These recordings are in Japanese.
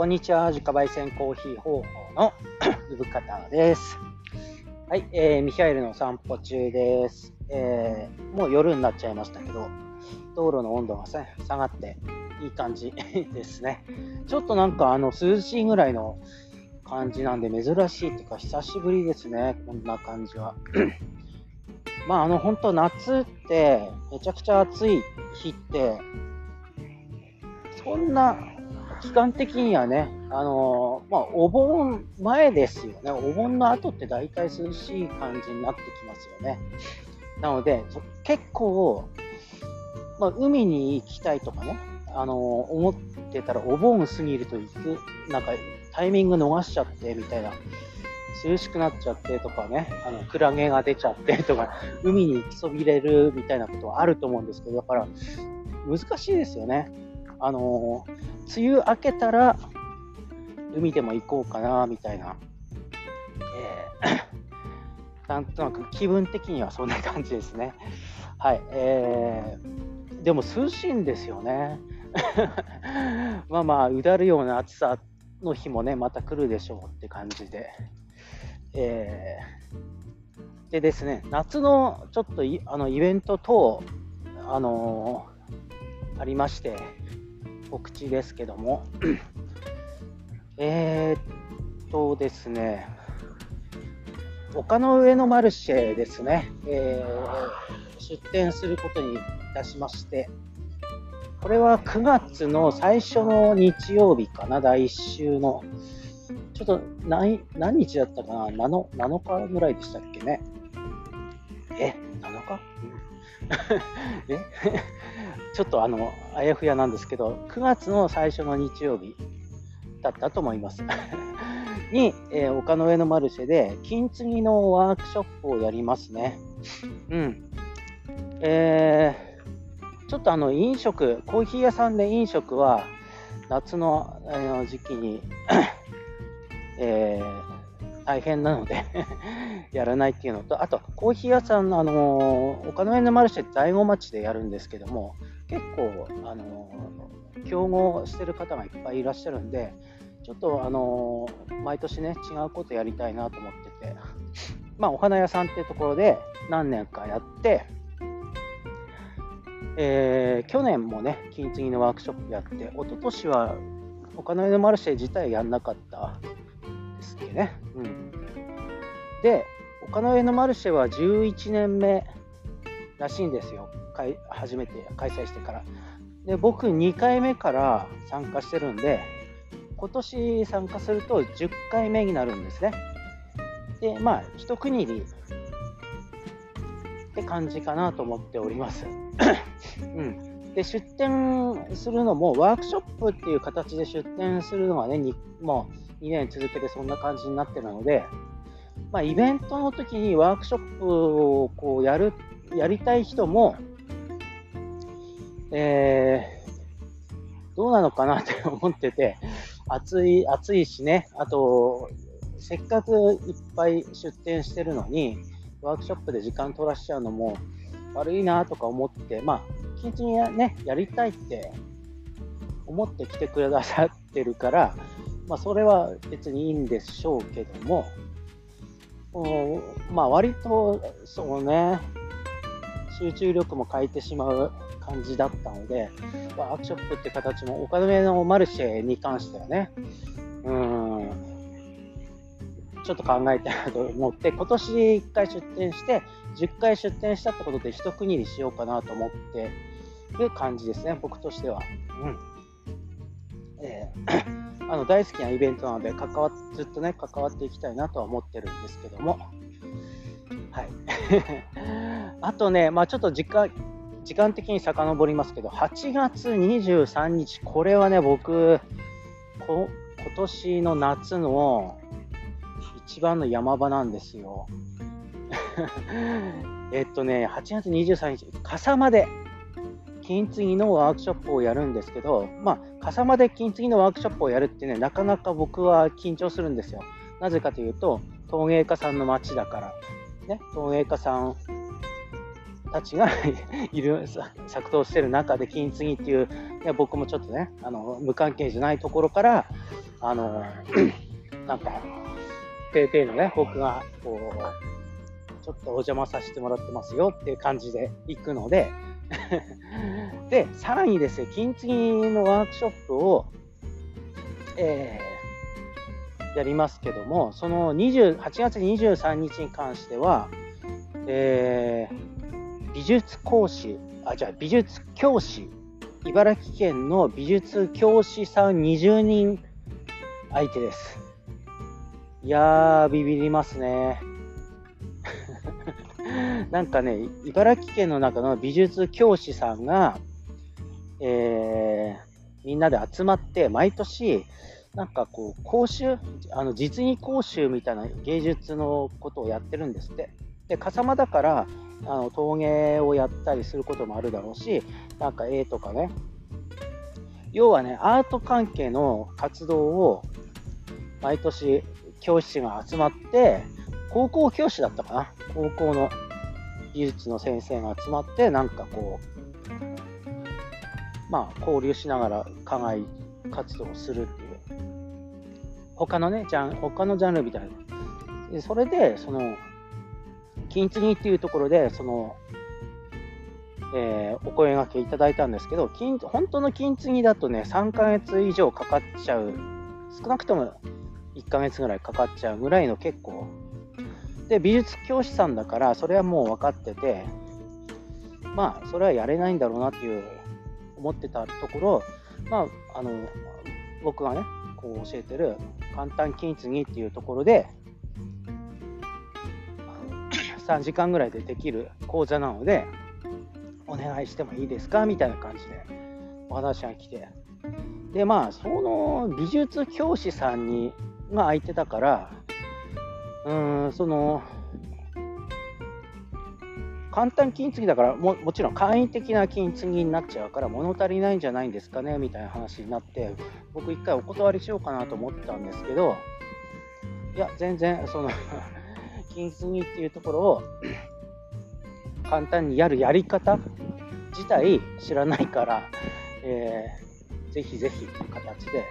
こんにちは。自家焙煎コーヒー方法の 産方です。はい、えー、ミヒャエルの散歩中です、えー、もう夜になっちゃいましたけど、道路の温度が下がっていい感じ ですね。ちょっとなんかあの涼しいぐらいの感じなんで珍しいというか久しぶりですね、こんな感じは。まああの本当夏ってめちゃくちゃ暑い日ってそんな期間的にはね、あのー、まあ、お盆前ですよね。お盆の後って大体涼しい感じになってきますよね。なので、結構、まあ、海に行きたいとかね、あのー、思ってたらお盆過ぎると行く、なんかタイミング逃しちゃってみたいな、涼しくなっちゃってとかね、あのクラゲが出ちゃってとか、海に行きそびれるみたいなことはあると思うんですけど、だから難しいですよね。あの梅雨明けたら海でも行こうかなみたいな、えー、なんとなく気分的にはそんな感じですね。はい、えー、でも涼しいんですよね。まあまあ、うだるような暑さの日もね、また来るでしょうって感じで。えー、でですね、夏のちょっとあのイベント等、あのー、ありまして、告知ですけども、えっとですね、丘の上のマルシェですね、えー、出店することにいたしまして、これは9月の最初の日曜日かな、第1週の。ちょっと何何日だったかな。7, 7日ぐらいでしたっけね。え、7日？え？ちょっとあの、あやふやなんですけど、9月の最初の日曜日だったと思います に、えー、丘の上のマルシェで、金継ぎのワークショップをやりますね。うん。えー、ちょっとあの、飲食、コーヒー屋さんで飲食は、夏のあの時期に えー、大変なので やらないっていうのと、あと、コーヒー屋さん、あのー、丘の上のマルシェって大子町でやるんですけども、結構、あのー、競合してる方がいっぱいいらっしゃるんで、ちょっと、あの毎年ね、違うことやりたいなと思ってて、まあ、お花屋さんっていうところで何年かやって、えー、去年もね、金継ぎのワークショップやって、一昨年は他の上のマルシェ自体やんなかったですっけね。うん、で、丘の上のマルシェは11年目らしいんですよ。初めて開催してから。で、僕2回目から参加してるんで、今年参加すると10回目になるんですね。で、まあ、一区切りって感じかなと思っております。うん、で出店するのもワークショップっていう形で出店するのはね、もう2年続けてそんな感じになってるので、まあ、イベントの時にワークショップをこうやるやりたい人も、えー、どうなのかなって思ってて、暑い、暑いしね、あと、せっかくいっぱい出店してるのに、ワークショップで時間取らしちゃうのも悪いなとか思って、まあ、近日にね、やりたいって思って来てくださってるから、まあ、それは別にいいんでしょうけども、まあ、割と、そうね、集中力も変えてしまう感じだったので、ワークショップって形も、お金のマルシェに関してはね、うん、ちょっと考えたいなと思って、今年1回出店して、10回出店したってことで一区切りしようかなと思っている感じですね、僕としては。うんえー、あの大好きなイベントなので関わずっとね関わっていきたいなとは思ってるんですけども、はい、あとね、まあ、ちょっと時間時間的に遡りますけど、8月23日、これはね、僕、こ今年の夏の一番の山場なんですよ。えっとね、8月23日、笠間で金継ぎのワークショップをやるんですけど、まあ、笠間で金継ぎのワークショップをやるってね、なかなか僕は緊張するんですよ。なぜかというと、陶芸家さんの街だから。ね、陶芸家さんたちが いる、作動してる中で金継ぎっていう、い僕もちょっとね、あの無関係じゃないところから、あの、なんか、ペーペーのね、僕が、こう、ちょっとお邪魔させてもらってますよっていう感じで行くのでで、さらにですね、金継ぎのワークショップを、えー、やりますけども、その20 8月23日に関しては、えー、美術講師、あ、じゃあ美術教師、茨城県の美術教師さん20人相手です。いやー、ビビりますね。なんかね、茨城県の中の美術教師さんが、えー、みんなで集まって、毎年、なんかこう、講習、あの実技講習みたいな芸術のことをやってるんですって。で、笠間だから、あの陶芸をやったりすることもあるだろうし、なんか絵とかね、要はね、アート関係の活動を毎年教師が集まって、高校教師だったかな高校の美術の先生が集まって、なんかこう、まあ、交流しながら課外活動をするっていう。他のね、じゃん、他のジャンルみたいな。でそれで、その、金継ぎっていうところで、その、えー、お声がけいただいたんですけど、金本当の金継ぎだとね、3ヶ月以上かかっちゃう、少なくとも1ヶ月ぐらいかかっちゃうぐらいの結構。で、美術教師さんだから、それはもう分かってて、まあ、それはやれないんだろうなっていう、思ってたところ、まあ、あの、僕がね、こう教えてる簡単金継ぎっていうところで、3時間ぐらいでできる講座なので、お願いしてもいいですかみたいな感じでお話が来て。で、まあ、その美術教師さんにが空いてたから、うーん、その、簡単金継ぎだからも、もちろん簡易的な金継ぎになっちゃうから、物足りないんじゃないんですかねみたいな話になって、僕、一回お断りしようかなと思ったんですけど、いや、全然、その 金継ぎっていうところを簡単にやるやり方自体知らないから、えー、ぜひぜひという形で、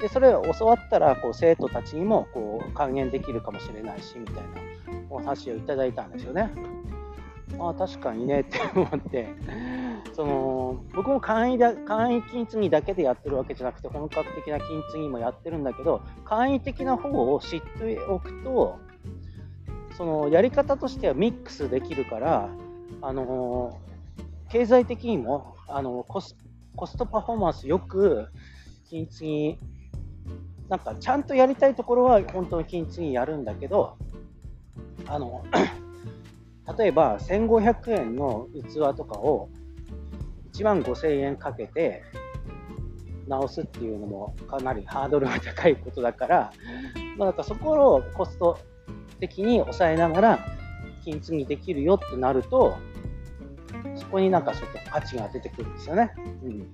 でそれを教わったらこう生徒たちにもこう還元できるかもしれないしみたいなお話をいただいたんですよね。ああ、確かにねって思って、その僕も簡易だ簡易金継ぎだけでやってるわけじゃなくて、本格的な金継ぎもやってるんだけど、簡易的な方を知っておくと、そのやり方としてはミックスできるから、あの経済的にもあのコスコストパフォーマンスよく金継ぎなんかちゃんとやりたいところは本当に金継ぎやるんだけどあの例えば1500円の器とかを1万5000円かけて直すっていうのもかなりハードルが高いことだから、まあ、なんかそこをコスト的に抑えながら金継ぎできるよってなると、そこになんかちょっと価値が出てくるんですよね。うん。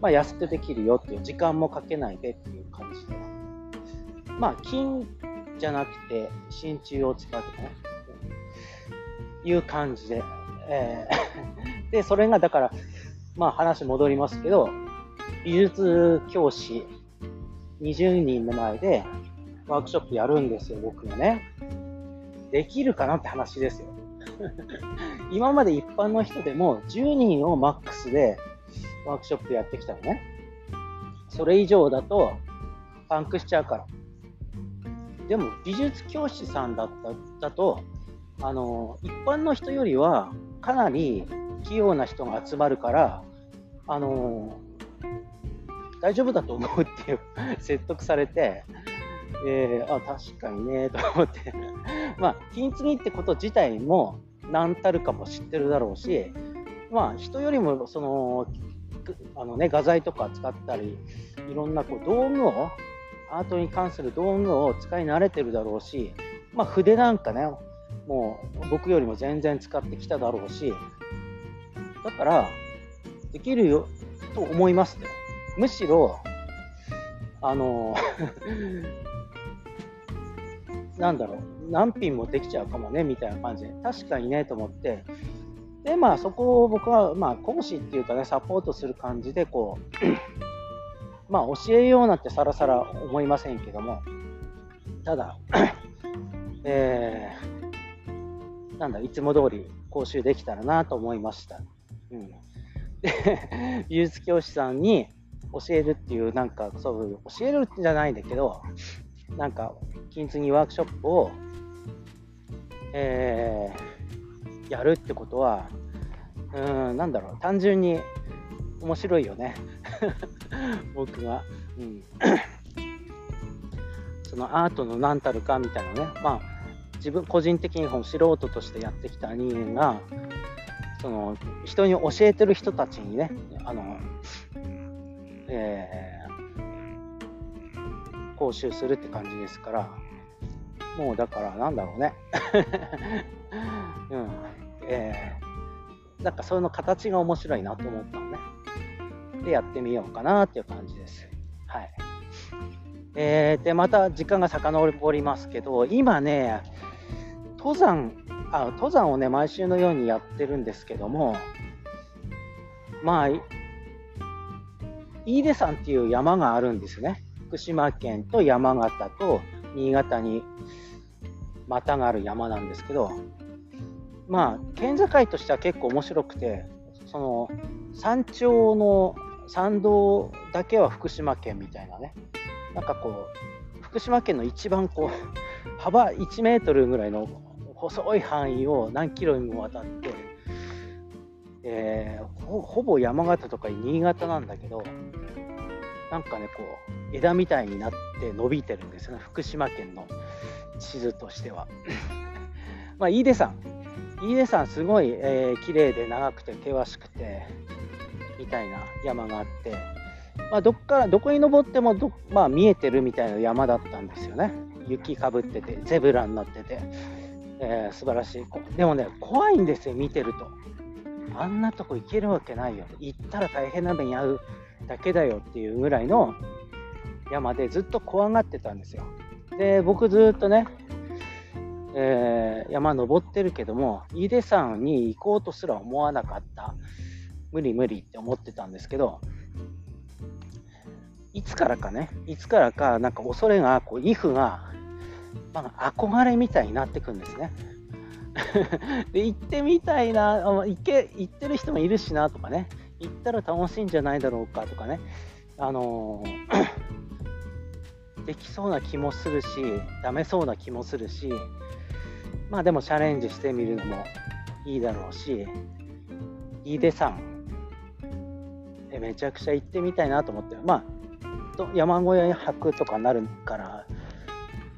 まあ、安くできるよっていう、時間もかけないでっていう感じで。まあ、金じゃなくて、真鍮を使うとかね、いう感じで。えー、で、それがだから、まあ話戻りますけど、美術教師20人の前でワークショップやるんですよ、僕がね。できるかなって話ですよ。今まで一般の人でも10人をマックスでワークショップやってきたのね。それ以上だとパンクしちゃうから。でも美術教師さんだっただと、あの、一般の人よりはかなり器用な人が集まるから、あの、大丈夫だと思うっていう説得されて、えー、あ、確かにね、と思って。まあ、金継ぎってこと自体も何たるかも知ってるだろうし、まあ、人よりも、その、あのね、画材とか使ったり、いろんなこう道具を、アートに関する道具を使い慣れてるだろうし、まあ、筆なんかね、もう僕よりも全然使ってきただろうし、だから、できるよと思いますね。むしろ、あの なんだろう、何品もできちゃうかもね、みたいな感じ。で、確かにね、と思って、で、まあ、そこを僕は、まあ、講師っていうかね、サポートする感じで、こう、まあ、教えようなんてさらさら思いませんけども、ただ、えー、なんだ、いつも通り講習できたらなと思いました。うん。で、美術教師さんに教えるっていう、なんか、そう、教えるじゃないんだけど、なんか、金継ぎワークショップを、えー、やるってことは、うん、なんだろう、単純に面白いよね。僕が。うん。そのアートの何たるかみたいなね、まあ、自分個人的に素人としてやってきた人間がその人に教えてる人たちにねあの、えー、講習するって感じですからもうだからなんだろうね。うん。えー、なんかその形が面白いなと思ったのね。でやってみようかなっていう感じです。はい。えー、でまた時間が遡りますけど今ね登山あ登山をね毎週のようにやってるんですけどもまあ飯出山っていう山があるんですね。福島県と山形と新潟にまたがある山なんですけどまあ県境としては結構面白くてその山頂の山道だけは福島県みたいなね。なんかこう福島県の一番こう幅1メートルぐらいの細い範囲を何キロにもわたって、えー、ほぼ山形とか新潟なんだけどなんかねこう枝みたいになって伸びてるんですよね。福島県の地図としては。まあ飯出山飯出山すごい、えー、綺麗で長くて険しくてみたいな山があって、まあ、どっからどこに登っても、まあ、見えてるみたいな山だったんですよね。雪かぶっててゼブラになってて。えー、素晴らしい。でもね、怖いんですよ、見てると。あんなとこ行けるわけないよ。行ったら大変な目に遭うだけだよっていうぐらいの山でずっと怖がってたんですよ。で、僕ずっとね、えー、山登ってるけども、飯出山に行こうとすら思わなかった。無理無理って思ってたんですけど、いつからかね、いつからか、なんか恐れが、こう、イフがまあ、憧れみたいになってくんですね。で行ってみたいな行け行ってる人もいるしなとかね。行ったら楽しいんじゃないだろうかとかね。あの、できそうな気もするしダメそうな気もするしまあでもチャレンジしてみるのもいいだろうし飯出さん。めちゃくちゃ行ってみたいなと思って。まあ山小屋に泊くとかなるから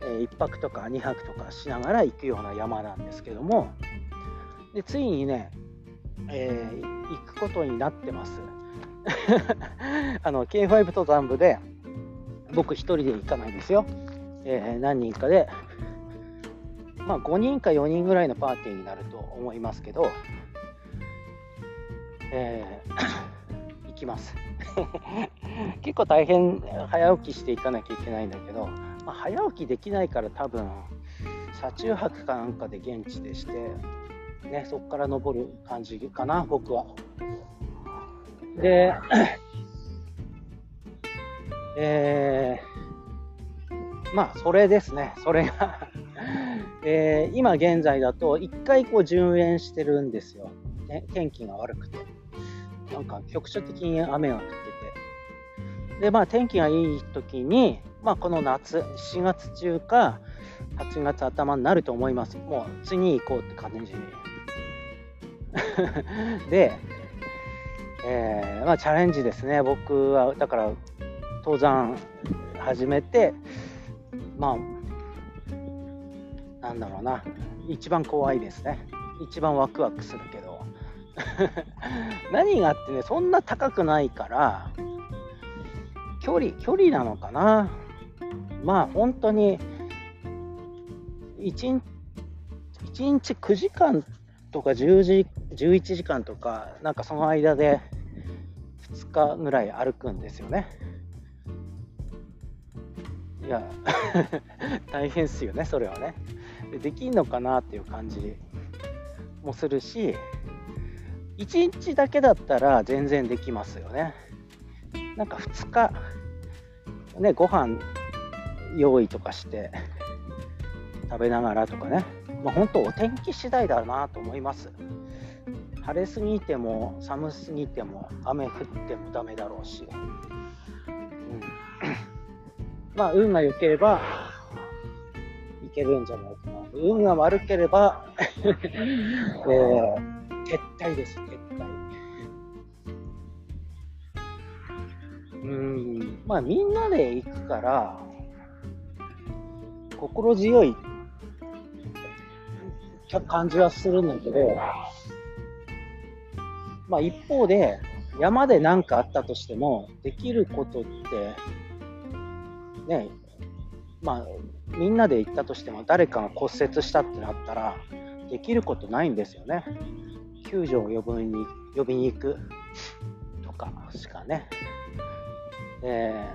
え1泊とか2泊とかしながら行くような山なんですけどもでついにね、えー、行くことになってます。あの K5 登山部で僕1人で行かないんですよ、えー、何人かでまあ5人か4人ぐらいのパーティーになると思いますけど、えー、行きます。結構大変早起きしていかなきゃいけないんだけどまあ、早起きできないから多分車中泊かなんかで現地でして、ね、そこから登る感じかな僕は。で、えー、まあそれですねそれが。えー、今現在だと1回こう順延してるんですよ、ね、天気が悪くて。なんか局所的に雨が降ってでまあ天気がいい時にまあ、この夏、4月中か8月頭になると思います。もう次に行こうって感じ。で、えー、まあ、チャレンジですね。僕は、だから、登山始めて、まあ、なんだろうな、一番怖いですね。一番ワクワクするけど。何があってね、そんな高くないから、距離、距離なのかな？まあ本当に1日 ,1 日9時間とか10時11時間とかなんかその間で2日ぐらい歩くんですよね。いや 大変っすよねそれはねで。できんのかなっていう感じもするし1日だけだったら全然できますよね。なんか2日、ね、ご飯用意とかして食べながらとかね、まあ、本当お天気次第だなと思います。晴れすぎても寒すぎても雨降ってもダメだろうし、うん、まあ運が良ければいけるんじゃないかな。運が悪ければ えー、撤退です、撤退。うん、まあみんなで行くから、心強い感じはするんだけど、まあ一方で、山で何かあったとしても、できることって、ね、まあ、みんなで行ったとしても、誰かが骨折したってなったら、できることないんですよね。救助を呼びに呼びに行くとかしかね。え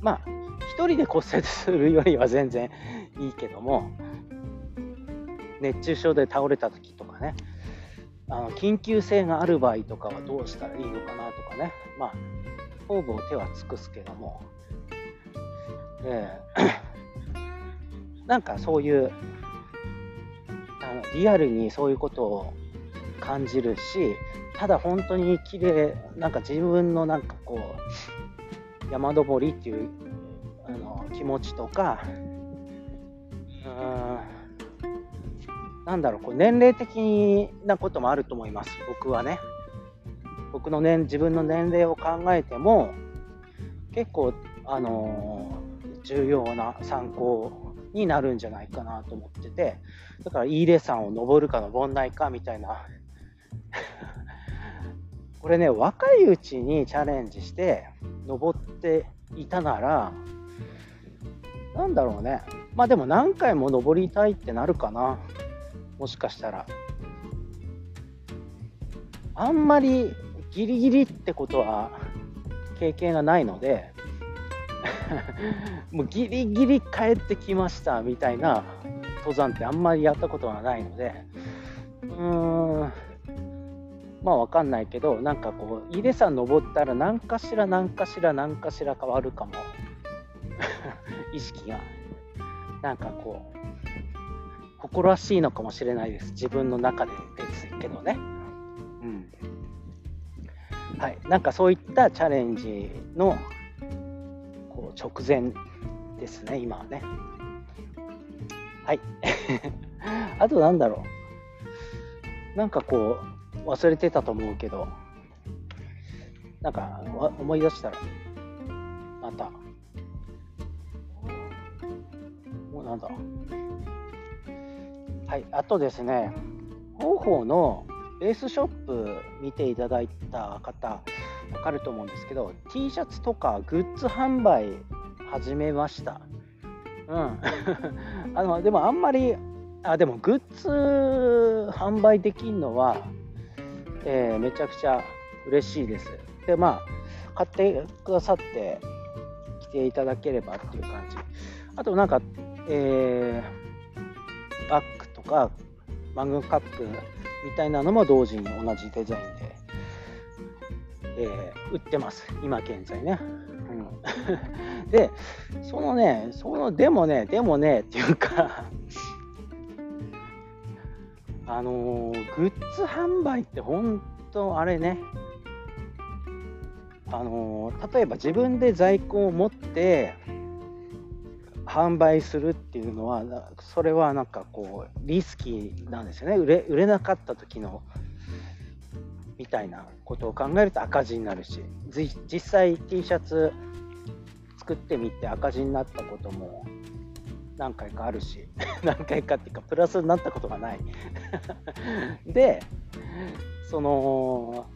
ー、まあ、1人で骨折するよりは全然いいけども、熱中症で倒れた時とかね、あの緊急性がある場合とかはどうしたらいいのかなとかね、まあ、方々手は尽くすけども、えー、なんかそういうあのリアルにそういうことを感じるしただ本当に綺麗なんか自分のなんかこう山登りっていうあの気持ちとかうんなんだろうこう年齢的なこともあると思います僕はね。僕の年自分の年齢を考えても結構あの、重要な参考になるんじゃないかなと思ってて。だから飯出山を登るか登んないかみたいな。これね若いうちにチャレンジして登っていたならなんだろうね。まあでも何回も登りたいってなるかな。もしかしたら。あんまりギリギリってことは経験がないので もうギリギリ帰ってきましたみたいな登山ってあんまりやったことがないのでうーん。まあわかんないけどなんかこう井出山登ったら何かしら何かしら何かしら変わるかも。意識が。なんかこう誇らしいのかもしれないです。自分の中でですけどね。うん。はい。なんかそういったチャレンジのこう直前ですね今はね。はい。あとなんだろう。なんかこう忘れてたと思うけど。なんか思い出したら。また。もうなんだ。はいあとですね。方法のベースショップ見ていただいた方わかると思うんですけど T シャツとかグッズ販売始めました。うん。あのでもあんまりあでもグッズ販売できるのは、えー、めちゃくちゃ嬉しいです。でまあ買ってくださって来ていただければっていう感じ。あとなんか、えー、バッグとかマグカップみたいなのも同時に同じデザインで、えー、売ってます。今現在ね、うん、でそのねそのでもねでもねっていうかあのー、グッズ販売って本当あれね。あのー、例えば自分で在庫を持って販売するっていうのはそれはなんかこうリスキーなんですよね。売れ売れなかった時のみたいなことを考えると赤字になるし。実際 T シャツ作ってみて赤字になったことも何回かあるし 何回かっていうかプラスになったことがない。でその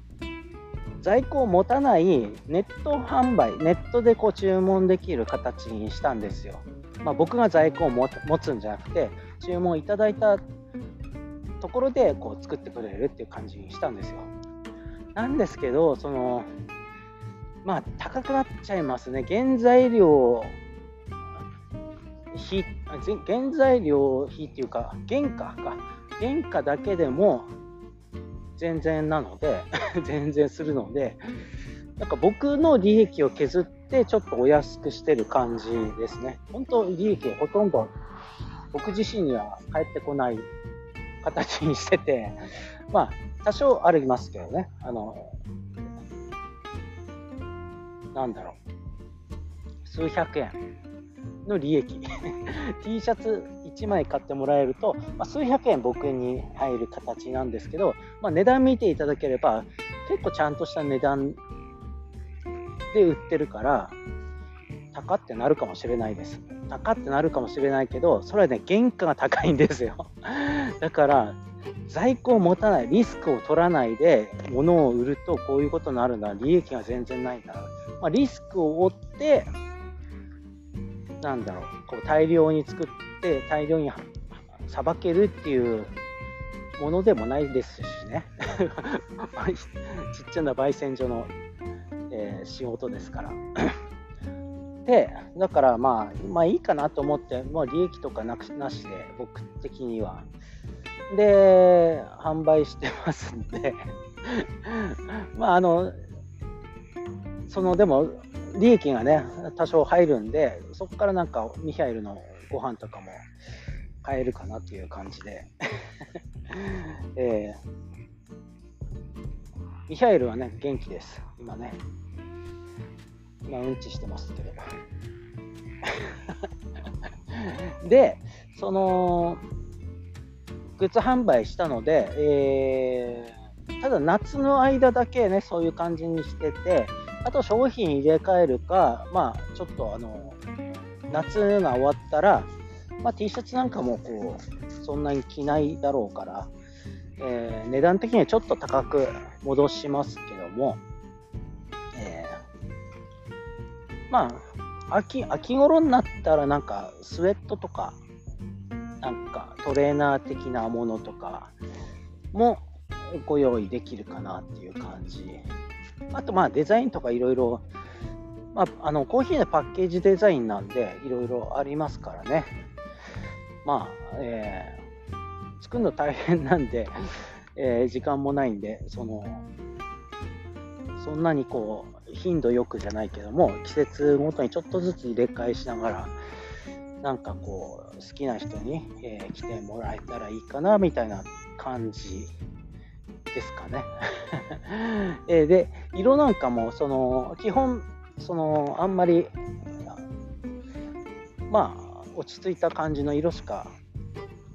在庫を持たないネット販売ネットでこう注文できる形にしたんですよ。まあ、僕が在庫を持つんじゃなくて注文いただいたところでこう作ってくれるっていう感じにしたんですよ。なんですけどそのまあ高くなっちゃいますね。原材料費原材料費っていうか原価か原価だけでも全然なので、全然するので、なんか僕の利益を削ってちょっとお安くしてる感じですね。本当利益ほとんど僕自身には返ってこない形にしてて、まあ多少ありますけどね。あの、なんだろう。数百円の利益。T シャツ1枚買ってもらえると、まあ、数百円僕に入る形なんですけど、まあ、値段見ていただければ結構ちゃんとした値段で売ってるから高ってなるかもしれないです。高ってなるかもしれないけどそれはね原価が高いんですよ。だから在庫を持たないリスクを取らないで物を売るとこういうことになるんだ。利益が全然ないんだ、まあ、リスクを負ってなんだろうこう大量に作って大量にさばけるっていうものでもないですしね。ちっちゃな焙煎所の、えー、仕事ですから。でだからまあまあいいかなと思ってもう利益とかなくなしで僕的には。で販売してますんで。まああのそのでも利益がね、多少入るんで、そこからなんかミハイルのご飯とかも買えるかなっていう感じで、えー、ミハイルはね、元気です、今ね。今、うんちしてますけど。で、その、グッズ販売したので、えー、ただ夏の間だけね、そういう感じにしてて、あと商品入れ替えるか、まあ、ちょっとあの、夏が終わったら、まあ、T シャツなんかもこう、そんなに着ないだろうから、えー、値段的にはちょっと高く戻しますけども、えー、まあ、秋、秋頃になったらなんかスウェットとか、なんかトレーナー的なものとかもご用意できるかなっていう感じ。あとまあデザインとかいろいろ、まあ、あのコーヒーのパッケージデザインなんでいろいろありますからね。まあ、えー、作るの大変なんで、えー、時間もないんで、その、そんなにこう、頻度よくじゃないけども、季節ごとにちょっとずつ入れ替えしながら、なんかこう、好きな人に、えー、来てもらえたらいいかな、みたいな感じですかね。えで、色なんかも、その、基本、その、あんまり、まあ、落ち着いた感じの色しか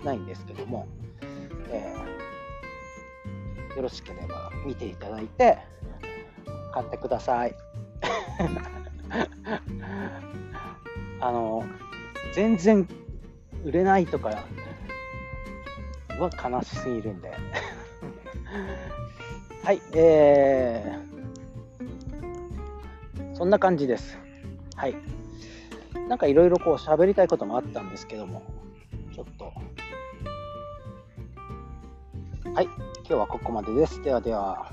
ないんですけども、えー、よろしければ見ていただいて、買ってください。あの、全然売れないとかは悲しすぎるんではい、えー、そんな感じです。はい。なんかいろいろこう喋りたいこともあったんですけども、ちょっと。はい、今日はここまでです。ではでは。